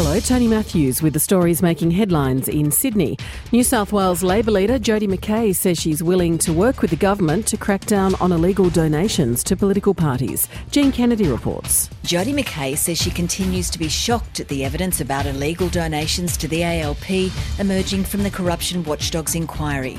Hello, Tony Matthews with the stories making headlines in Sydney. New South Wales Labor leader Jodi McKay says she's willing to work with the government to crack down on illegal donations to political parties. Jean Kennedy reports. Jodi McKay says she continues to be shocked at the evidence about illegal donations to the ALP emerging from the Corruption Watchdog's inquiry.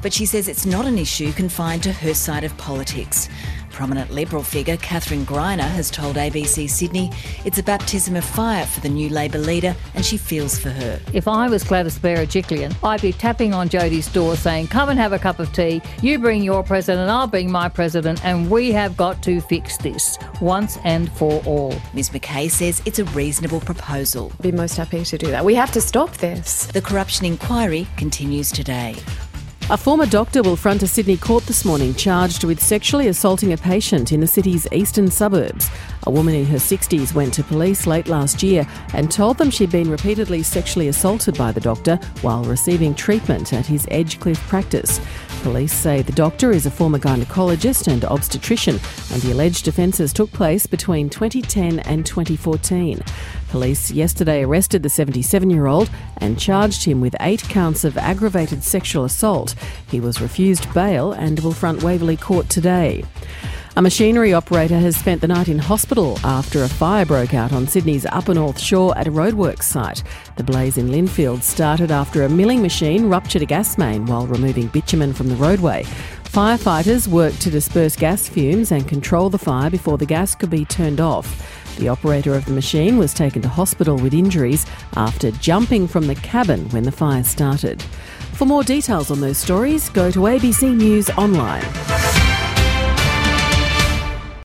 But she says it's not an issue confined to her side of politics. Prominent Liberal figure Kathryn Greiner has told ABC Sydney it's a baptism of fire for the new Labor leader and she feels for her. If I was Gladys Berejiklian, I'd be tapping on Jodi's door saying, Come and have a cup of tea. You bring your president, I'll bring my president, and we have got to fix this once and for all. Ms McKay says it's a reasonable proposal. I'd be most happy to do that. We have to stop this. The corruption inquiry continues today. A former doctor will front a Sydney court this morning charged with sexually assaulting a patient in the city's eastern suburbs. A woman in her 60s went to police late last year and told them she'd been repeatedly sexually assaulted by the doctor while receiving treatment at his Edgecliff practice. Police say the doctor is a former gynecologist and obstetrician, and the alleged offences took place between 2010 and 2014. Police yesterday arrested the 77 year old and charged him with eight counts of aggravated sexual assault. He was refused bail and will front Waverley Court today. A machinery operator has spent the night in hospital after a fire broke out on Sydney's Upper North Shore at a roadworks site. The blaze in Lindfield started after a milling machine ruptured a gas main while removing bitumen from the roadway. Firefighters worked to disperse gas fumes and control the fire before the gas could be turned off. The operator of the machine was taken to hospital with injuries after jumping from the cabin when the fire started. For more details on those stories, go to ABC News Online.